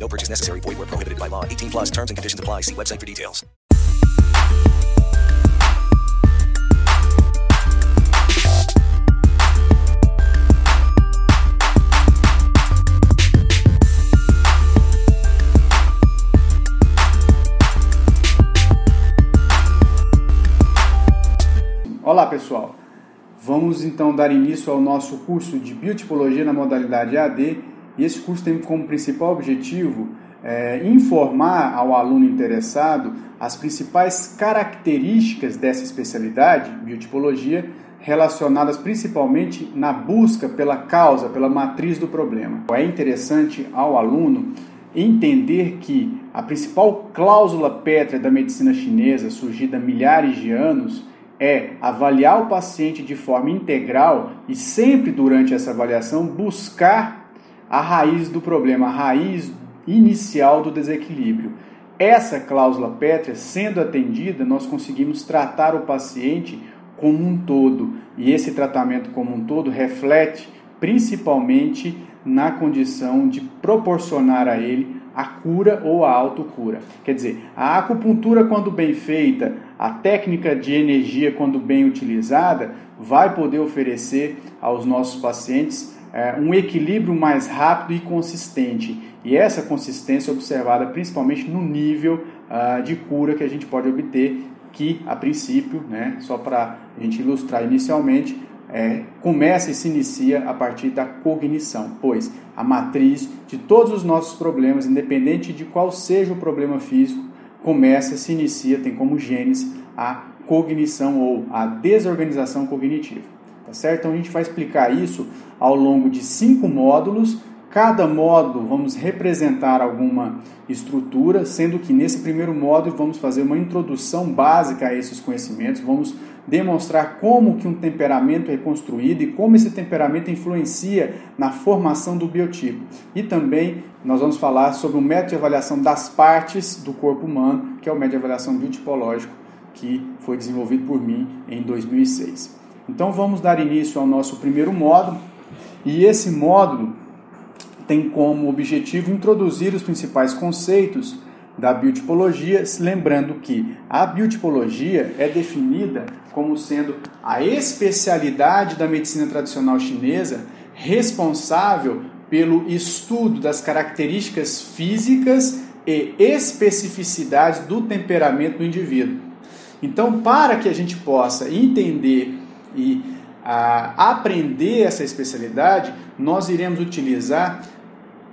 No purchase necessary. Void where prohibited by law. 18 plus terms and conditions apply. See website for details. Olá pessoal, vamos então dar início ao nosso curso de biotipologia na modalidade AD e esse curso tem como principal objetivo é, informar ao aluno interessado as principais características dessa especialidade, biotipologia, relacionadas principalmente na busca pela causa, pela matriz do problema. É interessante ao aluno entender que a principal cláusula pétrea da medicina chinesa, surgida há milhares de anos, é avaliar o paciente de forma integral e sempre durante essa avaliação buscar a raiz do problema, a raiz inicial do desequilíbrio. Essa cláusula pétrea, sendo atendida, nós conseguimos tratar o paciente como um todo. E esse tratamento como um todo reflete principalmente na condição de proporcionar a ele a cura ou a autocura. Quer dizer, a acupuntura, quando bem feita, a técnica de energia, quando bem utilizada, vai poder oferecer aos nossos pacientes é, um equilíbrio mais rápido e consistente. E essa consistência é observada principalmente no nível uh, de cura que a gente pode obter, que a princípio, né, só para a gente ilustrar inicialmente, é, começa e se inicia a partir da cognição, pois a matriz de todos os nossos problemas, independente de qual seja o problema físico, começa, se inicia, tem como gênese a cognição ou a desorganização cognitiva. Tá certo? Então a gente vai explicar isso ao longo de cinco módulos. Cada módulo vamos representar alguma estrutura, sendo que nesse primeiro módulo vamos fazer uma introdução básica a esses conhecimentos, vamos demonstrar como que um temperamento é construído e como esse temperamento influencia na formação do biotipo. E também nós vamos falar sobre o método de avaliação das partes do corpo humano, que é o método de avaliação biotipológico que foi desenvolvido por mim em 2006. Então vamos dar início ao nosso primeiro módulo, e esse módulo tem como objetivo introduzir os principais conceitos da biotipologia, lembrando que a biotipologia é definida como sendo a especialidade da medicina tradicional chinesa responsável pelo estudo das características físicas e especificidades do temperamento do indivíduo. Então, para que a gente possa entender e a, aprender essa especialidade, nós iremos utilizar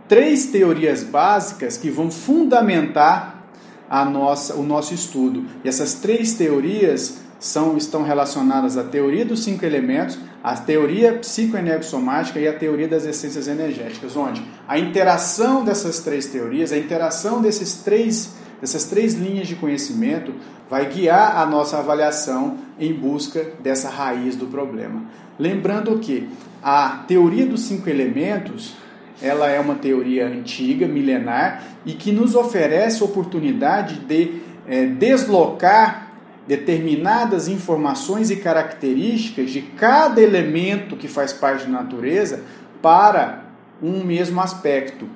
três teorias básicas que vão fundamentar a nossa, o nosso estudo. E essas três teorias são, estão relacionadas à teoria dos cinco elementos, à teoria psicoenergossomática e à teoria das essências energéticas, onde a interação dessas três teorias, a interação desses três, dessas três linhas de conhecimento vai guiar a nossa avaliação em busca dessa raiz do problema. Lembrando que a teoria dos cinco elementos ela é uma teoria antiga, milenar, e que nos oferece oportunidade de é, deslocar determinadas informações e características de cada elemento que faz parte da natureza para um mesmo aspecto.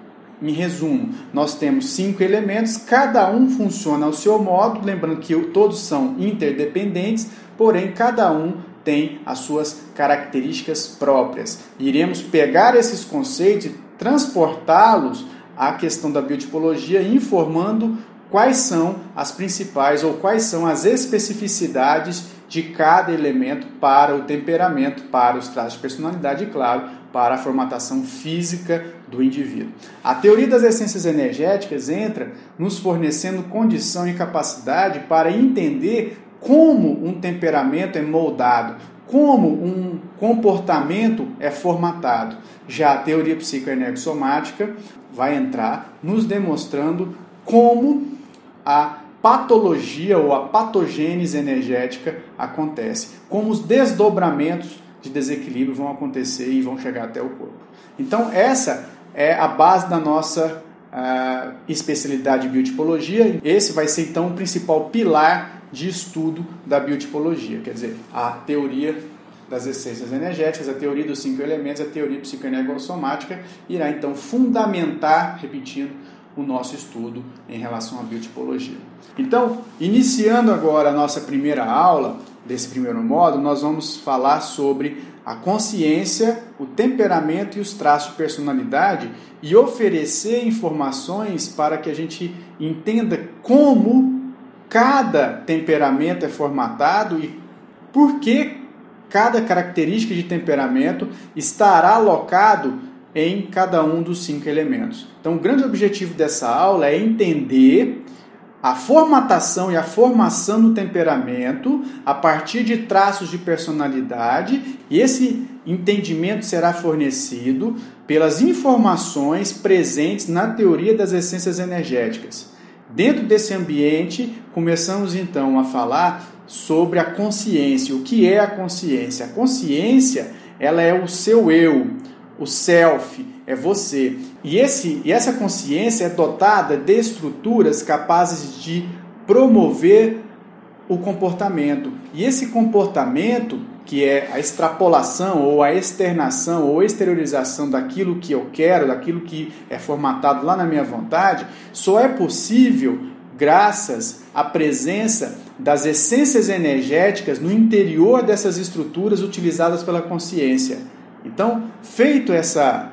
Em resumo, nós temos cinco elementos, cada um funciona ao seu modo, lembrando que todos são interdependentes, porém cada um tem as suas características próprias. Iremos pegar esses conceitos e transportá-los à questão da biotipologia, informando quais são as principais ou quais são as especificidades de cada elemento para o temperamento, para os traços de personalidade e, claro, para a formatação física do indivíduo. A teoria das essências energéticas entra nos fornecendo condição e capacidade para entender como um temperamento é moldado, como um comportamento é formatado. Já a teoria psicoenergossomática vai entrar nos demonstrando como a patologia ou a patogênese energética acontece, como os desdobramentos de desequilíbrio vão acontecer e vão chegar até o corpo. Então, essa é a base da nossa uh, especialidade de biotipologia. Esse vai ser então o principal pilar de estudo da biotipologia, quer dizer, a teoria das essências energéticas, a teoria dos cinco elementos, a teoria psicoenergossomática irá então fundamentar, repetindo, o nosso estudo em relação à biotipologia. Então, iniciando agora a nossa primeira aula desse primeiro módulo, nós vamos falar sobre a consciência, o temperamento e os traços de personalidade e oferecer informações para que a gente entenda como cada temperamento é formatado e por que cada característica de temperamento estará alocado em cada um dos cinco elementos. Então, o grande objetivo dessa aula é entender a formatação e a formação do temperamento a partir de traços de personalidade, e esse entendimento será fornecido pelas informações presentes na teoria das essências energéticas. Dentro desse ambiente, começamos então a falar sobre a consciência. O que é a consciência? A consciência, ela é o seu eu, o self, é você. E, esse, e essa consciência é dotada de estruturas capazes de promover o comportamento. E esse comportamento, que é a extrapolação ou a externação ou exteriorização daquilo que eu quero, daquilo que é formatado lá na minha vontade, só é possível graças à presença das essências energéticas no interior dessas estruturas utilizadas pela consciência. Então, feito essa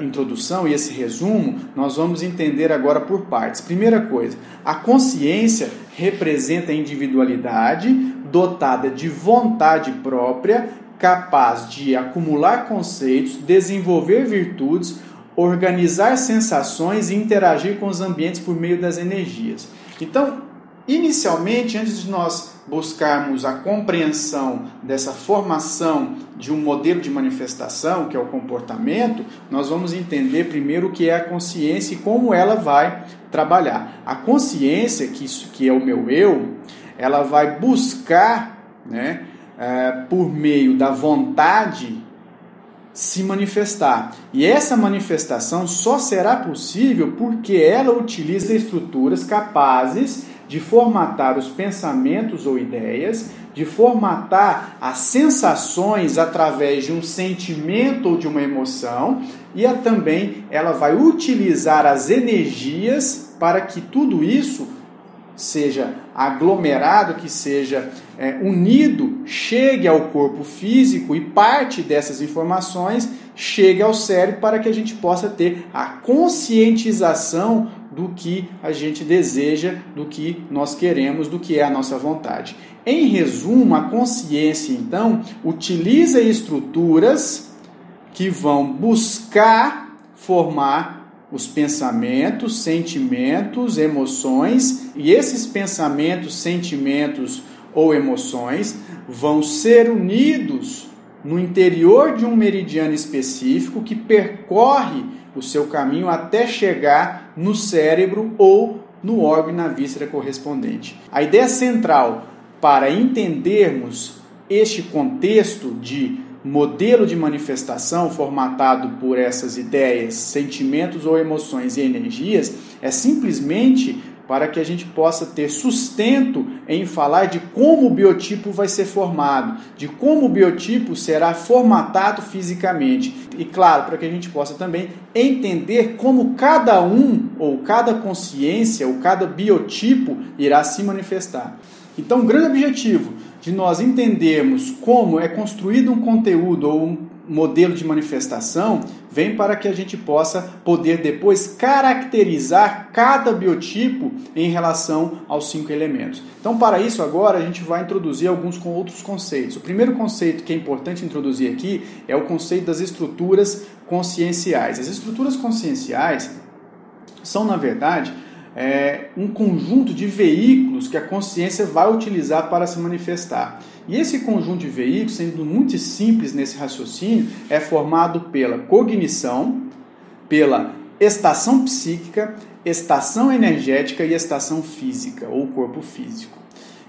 introdução e esse resumo, nós vamos entender agora por partes. Primeira coisa, a consciência representa a individualidade dotada de vontade própria, capaz de acumular conceitos, desenvolver virtudes, organizar sensações e interagir com os ambientes por meio das energias. Então, inicialmente, antes de nós buscarmos a compreensão dessa formação de um modelo de manifestação, que é o comportamento, nós vamos entender primeiro o que é a consciência e como ela vai trabalhar. A consciência, que, isso, que é o meu eu, ela vai buscar, né, é, por meio da vontade, se manifestar. E essa manifestação só será possível porque ela utiliza estruturas capazes de formatar os pensamentos ou ideias, de formatar as sensações através de um sentimento ou de uma emoção, e também ela vai utilizar as energias para que tudo isso seja aglomerado, que seja é, unido, chegue ao corpo físico e parte dessas informações chegue ao cérebro para que a gente possa ter a conscientização do que a gente deseja, do que nós queremos, do que é a nossa vontade. Em resumo, a consciência, então, utiliza estruturas que vão buscar formar os pensamentos, sentimentos, emoções, e esses pensamentos, sentimentos ou emoções vão ser unidos no interior de um meridiano específico que percorre o seu caminho até chegar no cérebro ou no órgão na víscera correspondente. A ideia central para entendermos este contexto de modelo de manifestação formatado por essas ideias, sentimentos ou emoções e energias é simplesmente para que a gente possa ter sustento em falar de como o biotipo vai ser formado, de como o biotipo será formatado fisicamente. E claro, para que a gente possa também entender como cada um, ou cada consciência, ou cada biotipo irá se manifestar. Então, o grande objetivo de nós entendermos como é construído um conteúdo ou um modelo de manifestação vem para que a gente possa poder depois caracterizar cada biotipo em relação aos cinco elementos. Então, para isso, agora a gente vai introduzir alguns com outros conceitos. O primeiro conceito que é importante introduzir aqui é o conceito das estruturas conscienciais. As estruturas conscienciais são, na verdade, é, um conjunto de veículos que a consciência vai utilizar para se manifestar. E esse conjunto de veículos, sendo muito simples nesse raciocínio, é formado pela cognição, pela estação psíquica, estação energética e estação física, ou corpo físico.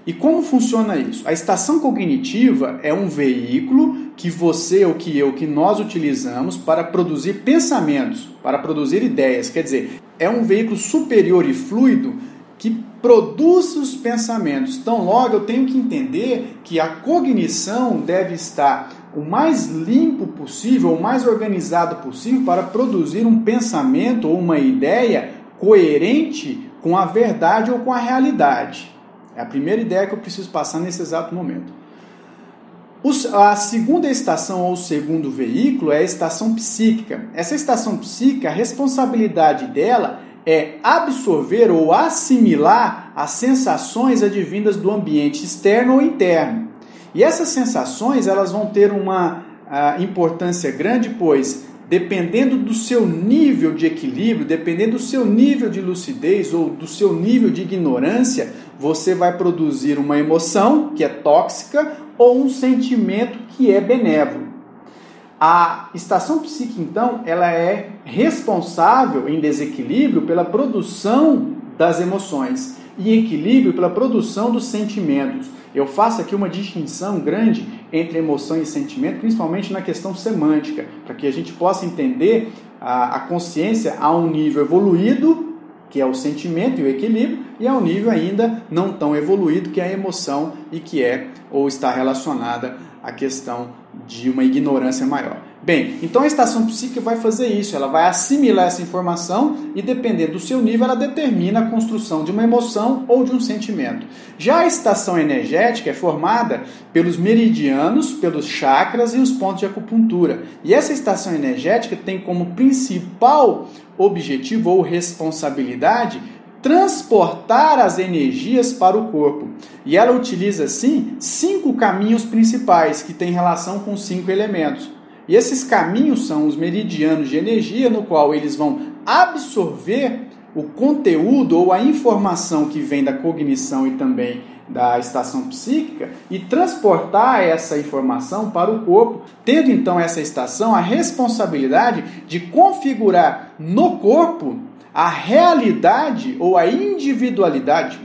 E como funciona isso? A estação cognitiva é um veículo que você ou que eu, que nós utilizamos para produzir pensamentos, para produzir ideias. Quer dizer, é um veículo superior e fluido que produz os pensamentos. Então, logo eu tenho que entender que a cognição deve estar o mais limpo possível, o mais organizado possível para produzir um pensamento ou uma ideia coerente com a verdade ou com a realidade. É a primeira ideia que eu preciso passar nesse exato momento. A segunda estação ou segundo veículo é a estação psíquica. Essa estação psíquica, a responsabilidade dela é absorver ou assimilar as sensações advindas do ambiente externo ou interno. E essas sensações elas vão ter uma uh, importância grande, pois dependendo do seu nível de equilíbrio, dependendo do seu nível de lucidez ou do seu nível de ignorância, você vai produzir uma emoção que é tóxica ou um sentimento que é benévolo. A estação psíquica, então, ela é responsável em desequilíbrio pela produção das emoções e em equilíbrio pela produção dos sentimentos. Eu faço aqui uma distinção grande entre emoção e sentimento, principalmente na questão semântica, para que a gente possa entender a, a consciência a um nível evoluído, que é o sentimento e o equilíbrio, e a um nível ainda não tão evoluído, que é a emoção e que é ou está relacionada à questão de uma ignorância maior. Bem, então a estação psíquica vai fazer isso, ela vai assimilar essa informação e, dependendo do seu nível, ela determina a construção de uma emoção ou de um sentimento. Já a estação energética é formada pelos meridianos, pelos chakras e os pontos de acupuntura. E essa estação energética tem como principal objetivo ou responsabilidade transportar as energias para o corpo. E ela utiliza, assim, cinco caminhos principais que têm relação com cinco elementos. E esses caminhos são os meridianos de energia, no qual eles vão absorver o conteúdo ou a informação que vem da cognição e também da estação psíquica e transportar essa informação para o corpo, tendo então essa estação a responsabilidade de configurar no corpo a realidade ou a individualidade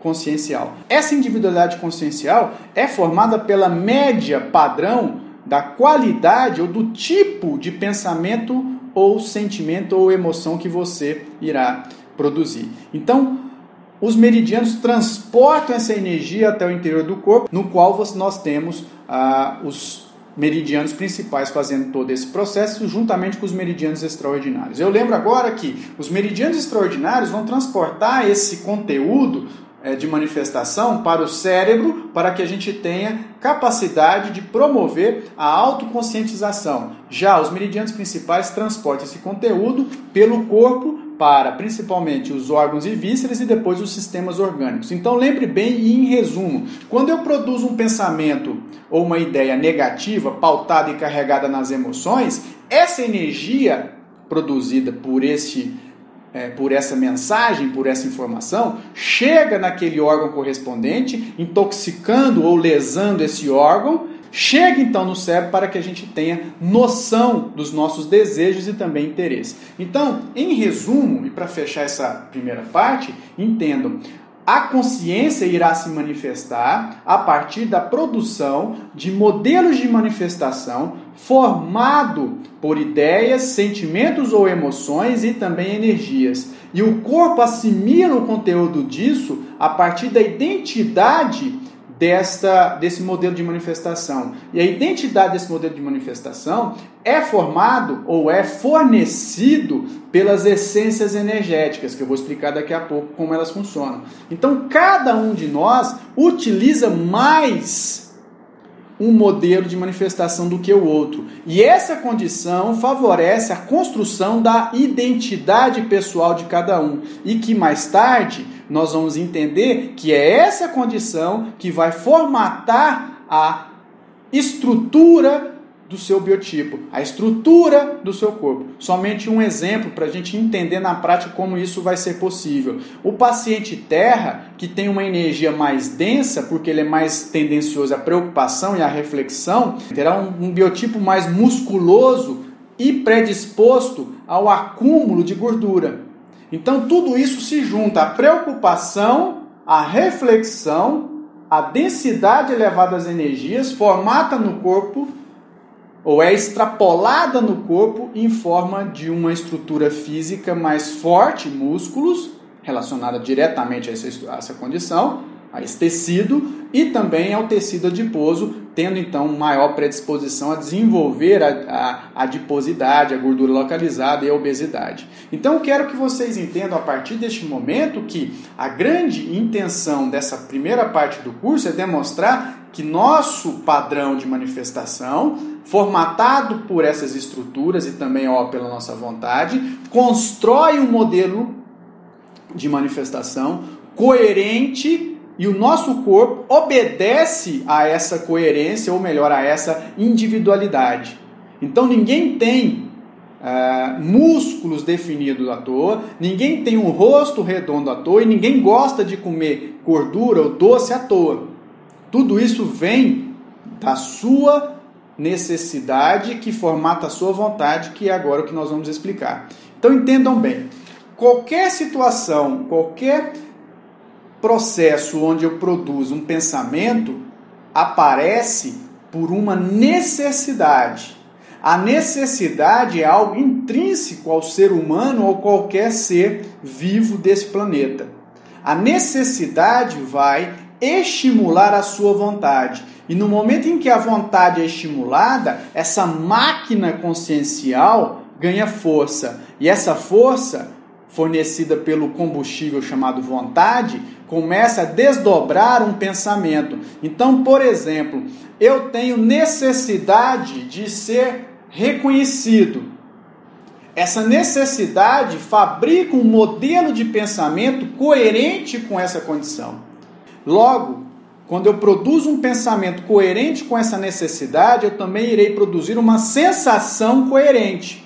consciencial. Essa individualidade consciencial é formada pela média padrão da qualidade ou do tipo de pensamento ou sentimento ou emoção que você irá produzir. Então, os meridianos transportam essa energia até o interior do corpo, no qual nós temos ah, os meridianos principais fazendo todo esse processo, juntamente com os meridianos extraordinários. Eu lembro agora que os meridianos extraordinários vão transportar esse conteúdo é, de manifestação para o cérebro, para que a gente tenha capacidade de promover a autoconscientização. Já os meridianos principais transportam esse conteúdo pelo corpo para principalmente os órgãos e vísceras e depois os sistemas orgânicos. Então lembre bem e em resumo, quando eu produzo um pensamento ou uma ideia negativa, pautada e carregada nas emoções, essa energia produzida por este é, por essa mensagem, por essa informação, chega naquele órgão correspondente, intoxicando ou lesando esse órgão, chega então no cérebro para que a gente tenha noção dos nossos desejos e também interesses. Então, em resumo, e para fechar essa primeira parte, entendam, a consciência irá se manifestar a partir da produção de modelos de manifestação formado por ideias, sentimentos ou emoções e também energias. E o corpo assimila o conteúdo disso a partir da identidade desta, desse modelo de manifestação. E a identidade desse modelo de manifestação é formado ou é fornecido pelas essências energéticas, que eu vou explicar daqui a pouco como elas funcionam. Então, cada um de nós utiliza mais um modelo de manifestação do que o outro. E essa condição favorece a construção da identidade pessoal de cada um. E que mais tarde nós vamos entender que é essa condição que vai formatar a estrutura do seu biotipo, a estrutura do seu corpo. Somente um exemplo para a gente entender na prática como isso vai ser possível. O paciente terra, que tem uma energia mais densa, porque ele é mais tendencioso à preocupação e à reflexão, terá um, um biotipo mais musculoso e predisposto ao acúmulo de gordura. Então tudo isso se junta à preocupação, à reflexão, à densidade elevada das energias, formata no corpo ou é extrapolada no corpo em forma de uma estrutura física mais forte, músculos, relacionada diretamente a essa, a essa condição, a esse tecido, e também ao tecido adiposo, tendo então maior predisposição a desenvolver a, a, adiposidade, a gordura localizada e a obesidade. Então quero que vocês entendam a partir deste momento que a grande intenção dessa primeira parte do curso é demonstrar que nosso padrão de manifestação, formatado por essas estruturas e também ó, pela nossa vontade, constrói um modelo de manifestação coerente e o nosso corpo obedece a essa coerência, ou melhor, a essa individualidade. Então ninguém tem uh, músculos definidos à toa, ninguém tem um rosto redondo à toa e ninguém gosta de comer gordura ou doce à toa. Tudo isso vem da sua necessidade que formata a sua vontade, que é agora o que nós vamos explicar. Então entendam bem, qualquer situação, qualquer processo onde eu produzo um pensamento aparece por uma necessidade. A necessidade é algo intrínseco ao ser humano ou qualquer ser vivo desse planeta. A necessidade vai estimular a sua vontade. E no momento em que a vontade é estimulada, essa máquina consciencial ganha força. E essa força, fornecida pelo combustível chamado vontade, começa a desdobrar um pensamento. Então, por exemplo, eu tenho necessidade de ser reconhecido. Essa necessidade fabrica um modelo de pensamento coerente com essa condição. Logo, quando eu produzo um pensamento coerente com essa necessidade, eu também irei produzir uma sensação coerente.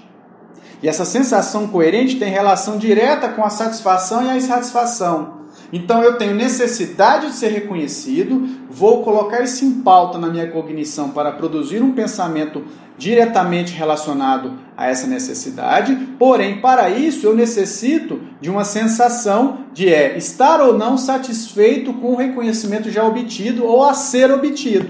E essa sensação coerente tem relação direta com a satisfação e a insatisfação. Então eu tenho necessidade de ser reconhecido, vou colocar isso em pauta na minha cognição para produzir um pensamento diretamente relacionado a essa necessidade, porém, para isso eu necessito de uma sensação de é, estar ou não satisfeito com o reconhecimento já obtido ou a ser obtido.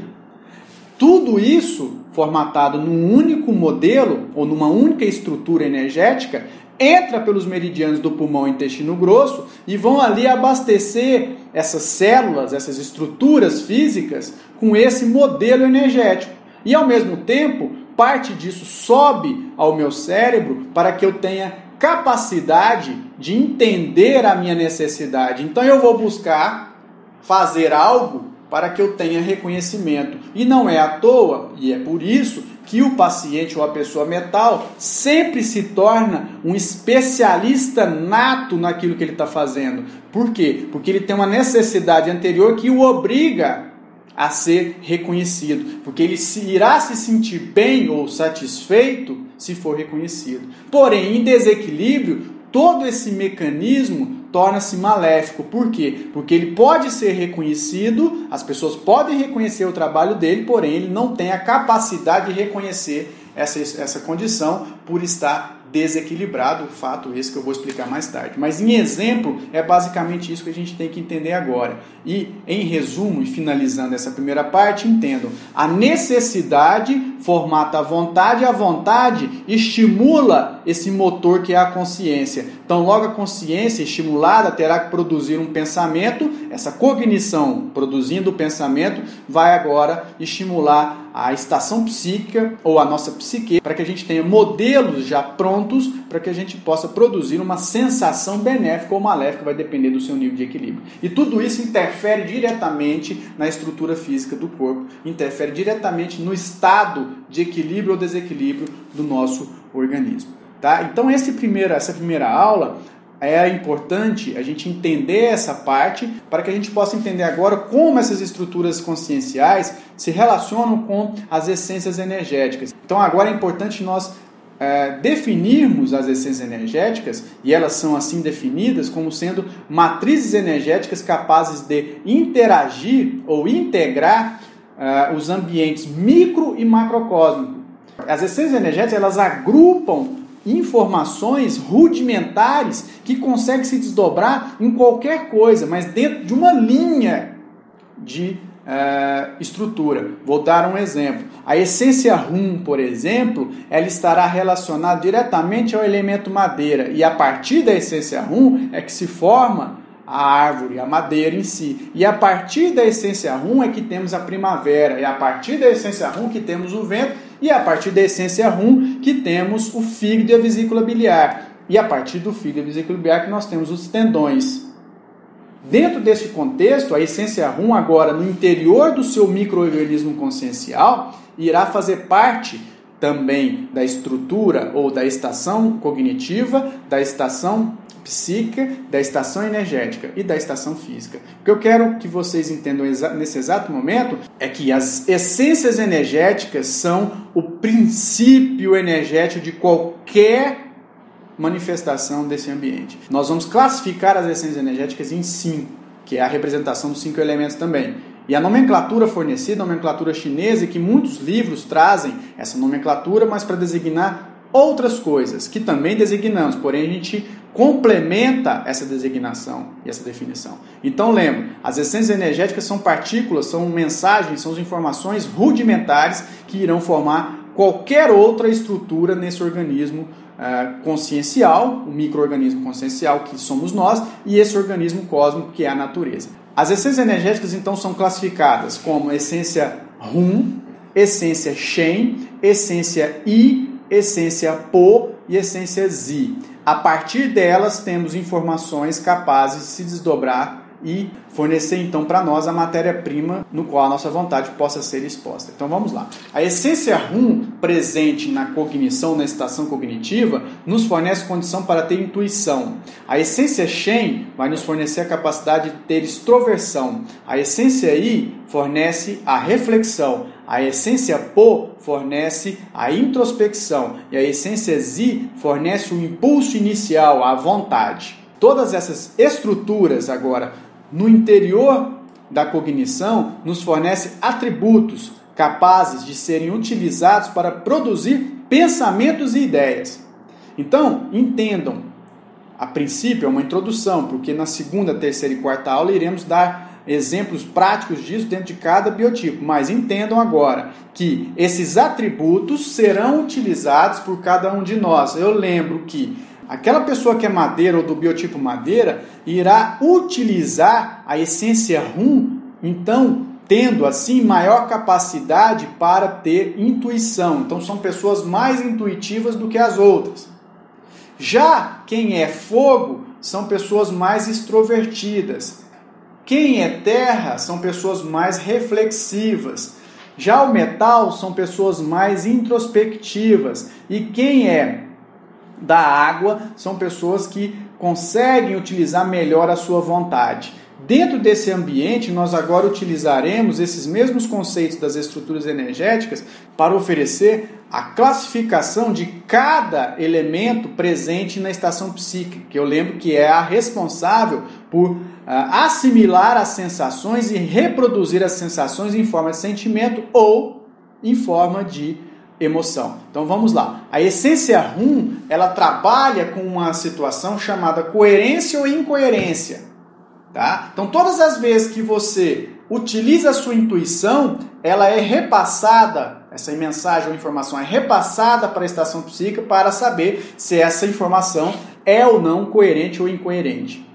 Tudo isso formatado num único modelo ou numa única estrutura energética entra pelos meridianos do pulmão e intestino grosso e vão ali abastecer essas células, essas estruturas físicas com esse modelo energético. E ao mesmo tempo, parte disso sobe ao meu cérebro para que eu tenha capacidade de entender a minha necessidade. Então eu vou buscar fazer algo para que eu tenha reconhecimento. E não é à toa, e é por isso que o paciente ou a pessoa mental sempre se torna um especialista nato naquilo que ele está fazendo. Por quê? Porque ele tem uma necessidade anterior que o obriga a ser reconhecido, porque ele se, irá se sentir bem ou satisfeito se for reconhecido. Porém, em desequilíbrio, todo esse mecanismo torna-se maléfico. Por quê? Porque ele pode ser reconhecido, as pessoas podem reconhecer o trabalho dele, porém ele não tem a capacidade de reconhecer essa, essa condição por estar desequilibrado, fato esse que eu vou explicar mais tarde. Mas em exemplo, é basicamente isso que a gente tem que entender agora. E em resumo e finalizando essa primeira parte, entendam: a necessidade formata a vontade, a vontade estimula esse motor que é a consciência. Então, logo a consciência estimulada terá que produzir um pensamento, essa cognição produzindo o pensamento vai agora estimular a estação psíquica ou a nossa psique para que a gente tenha modelos já prontos para que a gente possa produzir uma sensação benéfica ou maléfica, vai depender do seu nível de equilíbrio. E tudo isso interfere diretamente na estrutura física do corpo, interfere diretamente no estado de equilíbrio ou desequilíbrio do nosso organismo. Tá? Então, esse primeiro, essa primeira aula é importante a gente entender essa parte para que a gente possa entender agora como essas estruturas conscienciais se relacionam com as essências energéticas. Então, agora é importante nós é, definirmos as essências energéticas, e elas são assim definidas como sendo matrizes energéticas capazes de interagir ou integrar uh, os ambientes micro e macrocósmicos. As essências energéticas elas agrupam informações rudimentares que conseguem se desdobrar em qualquer coisa, mas dentro de uma linha de uh, estrutura. Vou dar um exemplo. A essência rum, por exemplo, ela estará relacionada diretamente ao elemento madeira e a partir da essência rum é que se forma a árvore, a madeira em si. E a partir da essência rum é que temos a primavera, e a partir da essência rum que temos o vento, e a partir da essência rum que temos o fígado e a vesícula biliar. E a partir do fígado e vesícula biliar que nós temos os tendões. Dentro deste contexto, a essência rum agora no interior do seu microorganismo consciencial irá fazer parte também da estrutura ou da estação cognitiva, da estação psíquica, da estação energética e da estação física. O que eu quero que vocês entendam nesse exato momento é que as essências energéticas são o princípio energético de qualquer manifestação desse ambiente. Nós vamos classificar as essências energéticas em cinco, que é a representação dos cinco elementos também. E a nomenclatura fornecida, a nomenclatura chinesa, que muitos livros trazem essa nomenclatura, mas para designar outras coisas que também designamos, porém a gente complementa essa designação e essa definição. Então lembre, as essências energéticas são partículas, são mensagens, são informações rudimentares que irão formar qualquer outra estrutura nesse organismo uh, consciencial, o microorganismo consciencial que somos nós e esse organismo cósmico que é a natureza. As essências energéticas então são classificadas como essência Rum, essência Shen, essência I, essência Po e essência Zi. A partir delas, temos informações capazes de se desdobrar e fornecer então para nós a matéria-prima no qual a nossa vontade possa ser exposta. Então vamos lá. A essência rum presente na cognição, na estação cognitiva, nos fornece condição para ter intuição. A essência Shen vai nos fornecer a capacidade de ter extroversão. A essência I fornece a reflexão. A essência Po fornece a introspecção e a essência Zi fornece o impulso inicial, a vontade. Todas essas estruturas agora no interior da cognição nos fornece atributos capazes de serem utilizados para produzir pensamentos e ideias. Então, entendam, a princípio é uma introdução, porque na segunda, terceira e quarta aula iremos dar exemplos práticos disso dentro de cada biotipo, mas entendam agora que esses atributos serão utilizados por cada um de nós. Eu lembro que Aquela pessoa que é madeira ou do biotipo madeira irá utilizar a essência rum, então tendo assim maior capacidade para ter intuição. Então são pessoas mais intuitivas do que as outras. Já quem é fogo são pessoas mais extrovertidas. Quem é terra são pessoas mais reflexivas. Já o metal são pessoas mais introspectivas. E quem é da água são pessoas que conseguem utilizar melhor a sua vontade. Dentro desse ambiente, nós agora utilizaremos esses mesmos conceitos das estruturas energéticas para oferecer a classificação de cada elemento presente na estação psíquica, que eu lembro que é a responsável por uh, assimilar as sensações e reproduzir as sensações em forma de sentimento ou em forma de emoção. Então vamos lá. A essência rum, ela trabalha com uma situação chamada coerência ou incoerência, tá? Então todas as vezes que você utiliza a sua intuição, ela é repassada, essa mensagem ou informação é repassada para a estação psíquica para saber se essa informação é ou não coerente ou incoerente.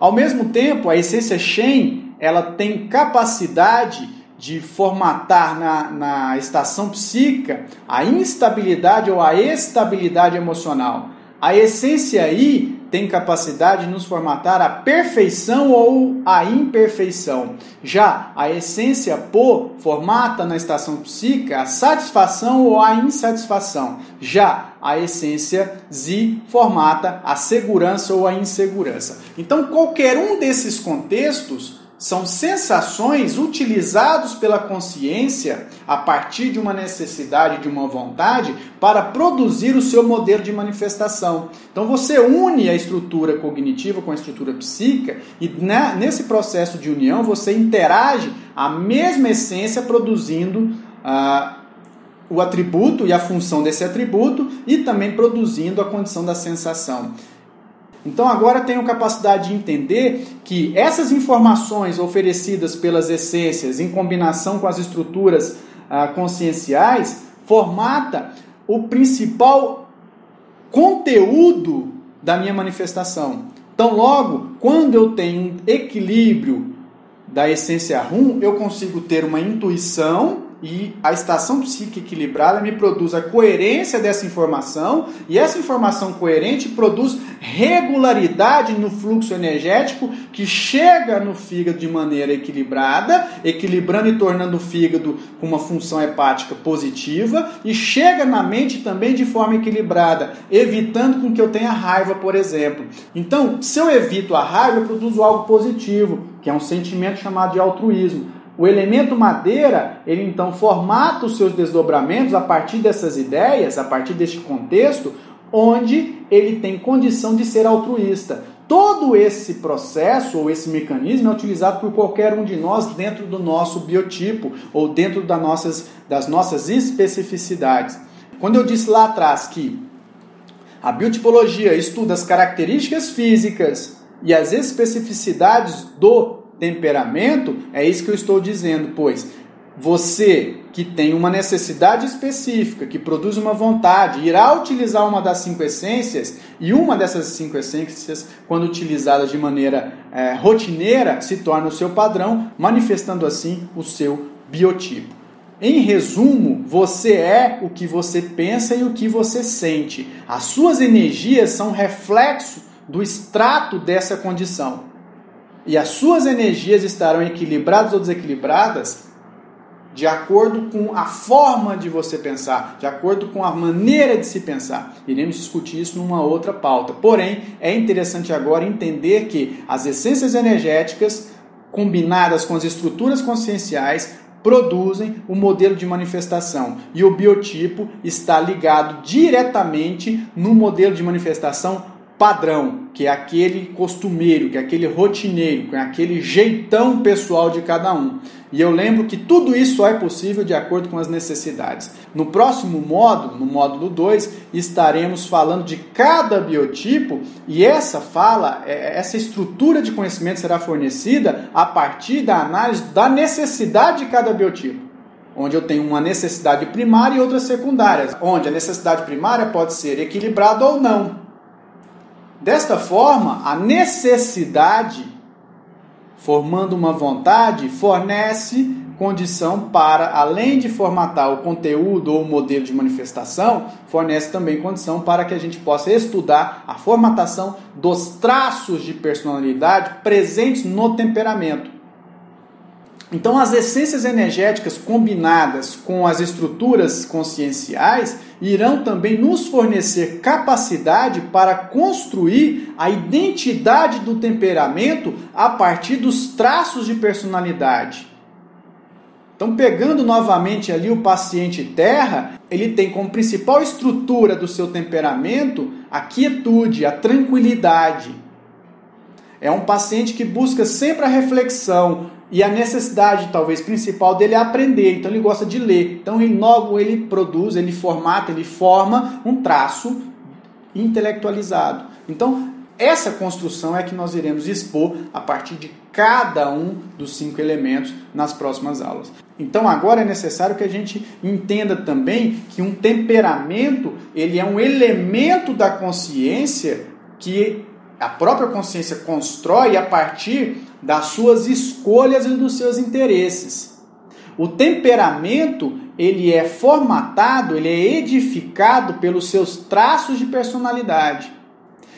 Ao mesmo tempo, a essência Shen, ela tem capacidade de formatar na, na estação psíquica a instabilidade ou a estabilidade emocional. A essência aí tem capacidade de nos formatar a perfeição ou a imperfeição. Já a essência po formata na estação psíquica a satisfação ou a insatisfação. Já a essência zi formata a segurança ou a insegurança. Então, qualquer um desses contextos são sensações utilizados pela consciência a partir de uma necessidade, de uma vontade, para produzir o seu modelo de manifestação. Então você une a estrutura cognitiva com a estrutura psíquica e nesse processo de união você interage a mesma essência produzindo ah, o atributo e a função desse atributo e também produzindo a condição da sensação. Então agora tenho capacidade de entender que essas informações oferecidas pelas essências em combinação com as estruturas ah, conscienciais formata o principal conteúdo da minha manifestação. Então logo, quando eu tenho um equilíbrio da essência rum, eu consigo ter uma intuição e a estação psíquica equilibrada me produz a coerência dessa informação e essa informação coerente produz regularidade no fluxo energético que chega no fígado de maneira equilibrada, equilibrando e tornando o fígado com uma função hepática positiva e chega na mente também de forma equilibrada, evitando com que eu tenha raiva, por exemplo. Então, se eu evito a raiva, eu produzo algo positivo, que é um sentimento chamado de altruísmo. O elemento madeira, ele então formata os seus desdobramentos a partir dessas ideias, a partir deste contexto, onde ele tem condição de ser altruísta. Todo esse processo ou esse mecanismo é utilizado por qualquer um de nós dentro do nosso biotipo ou dentro das nossas, das nossas especificidades. Quando eu disse lá atrás que a biotipologia estuda as características físicas e as especificidades do temperamento, é isso que eu estou dizendo, pois você que tem uma necessidade específica, que produz uma vontade, irá utilizar uma das cinco essências, e uma dessas cinco essências, quando utilizadas de maneira é, rotineira, se torna o seu padrão, manifestando assim o seu biotipo. Em resumo, você é o que você pensa e o que você sente. As suas energias são reflexo do extrato dessa condição e as suas energias estarão equilibradas ou desequilibradas de acordo com a forma de você pensar, de acordo com a maneira de se pensar. Iremos discutir isso numa outra pauta. Porém, é interessante agora entender que as essências energéticas combinadas com as estruturas conscienciais produzem o modelo de manifestação e o biotipo está ligado diretamente no modelo de manifestação padrão, que é aquele costumeiro, que é aquele rotineiro, que é aquele jeitão pessoal de cada um. E eu lembro que tudo isso só é possível de acordo com as necessidades. No próximo módulo, no módulo 2, estaremos falando de cada biotipo e essa fala, é, essa estrutura de conhecimento será fornecida a partir da análise da necessidade de cada biotipo onde eu tenho uma necessidade primária e outra secundária, onde a necessidade primária pode ser equilibrada ou não. Desta forma, a necessidade, formando uma vontade, fornece condição para, além de formatar o conteúdo ou o modelo de manifestação, fornece também condição para que a gente possa estudar a formatação dos traços de personalidade presentes no temperamento. Então, as essências energéticas combinadas com as estruturas conscienciais irão também nos fornecer capacidade para construir a identidade do temperamento a partir dos traços de personalidade. Então, pegando novamente ali o paciente terra, ele tem como principal estrutura do seu temperamento a quietude, a tranquilidade. É um paciente que busca sempre a reflexão, e a necessidade, talvez, principal dele é aprender. Então ele gosta de ler. Então ele logo ele produz, ele formata, ele forma um traço intelectualizado. Então essa construção é que nós iremos expor a partir de cada um dos cinco elementos nas próximas aulas. Então agora é necessário que a gente entenda também que um temperamento ele é um elemento da consciência que a própria consciência constrói a partir das suas escolhas e dos seus interesses. O temperamento, ele é formatado, ele é edificado pelos seus traços de personalidade.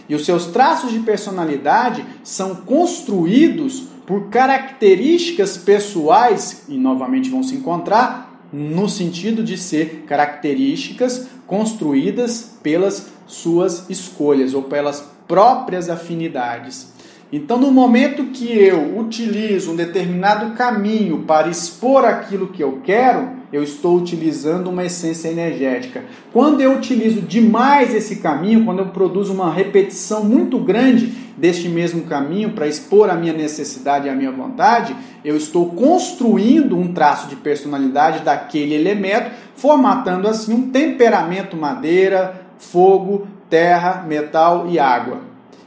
E os seus traços de personalidade são construídos por características pessoais, e novamente vão se encontrar no sentido de ser características construídas pelas suas escolhas ou pelas próprias afinidades. Então, no momento que eu utilizo um determinado caminho para expor aquilo que eu quero, eu estou utilizando uma essência energética. Quando eu utilizo demais esse caminho, quando eu produzo uma repetição muito grande, deste mesmo caminho para expor a minha necessidade e a minha vontade, eu estou construindo um traço de personalidade daquele elemento, formatando assim um temperamento madeira, fogo, terra, metal e água.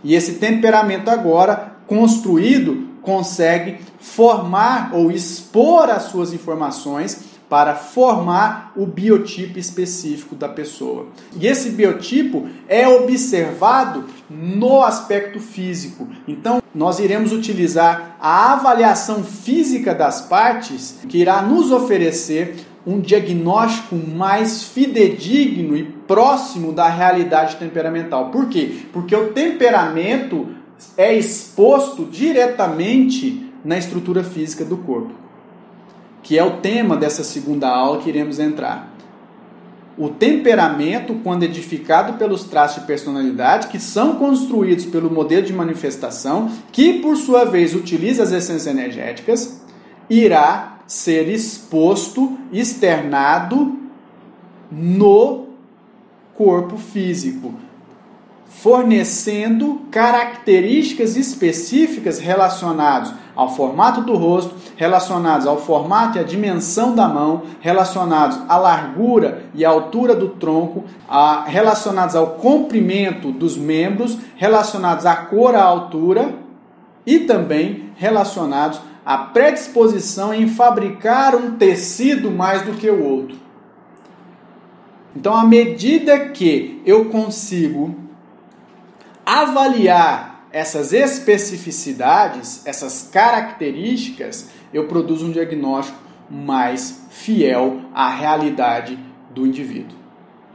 E esse temperamento agora construído consegue formar ou expor as suas informações para formar o biotipo específico da pessoa. E esse biotipo é observado no aspecto físico. Então, nós iremos utilizar a avaliação física das partes, que irá nos oferecer um diagnóstico mais fidedigno e próximo da realidade temperamental. Por quê? Porque o temperamento é exposto diretamente na estrutura física do corpo que é o tema dessa segunda aula que iremos entrar. O temperamento, quando edificado pelos traços de personalidade que são construídos pelo modelo de manifestação, que por sua vez utiliza as essências energéticas, irá ser exposto, externado no corpo físico, fornecendo características específicas relacionadas ao formato do rosto, relacionados ao formato e à dimensão da mão, relacionados à largura e à altura do tronco, a, relacionados ao comprimento dos membros, relacionados à cor, à altura e também relacionados à predisposição em fabricar um tecido mais do que o outro. Então, à medida que eu consigo avaliar essas especificidades, essas características, eu produzo um diagnóstico mais fiel à realidade do indivíduo.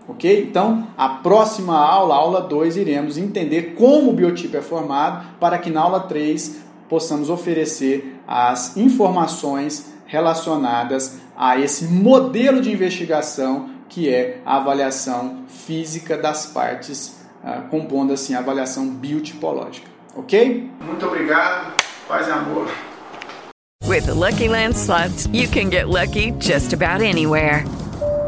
Ok? Então, a próxima aula, aula 2, iremos entender como o biotipo é formado para que na aula 3 possamos oferecer as informações relacionadas a esse modelo de investigação que é a avaliação física das partes uh, compondo assim a avaliação biotipológica. Ok? Muito obrigado. Paz e amor. With the Lucky Land slots, you can get lucky just about anywhere.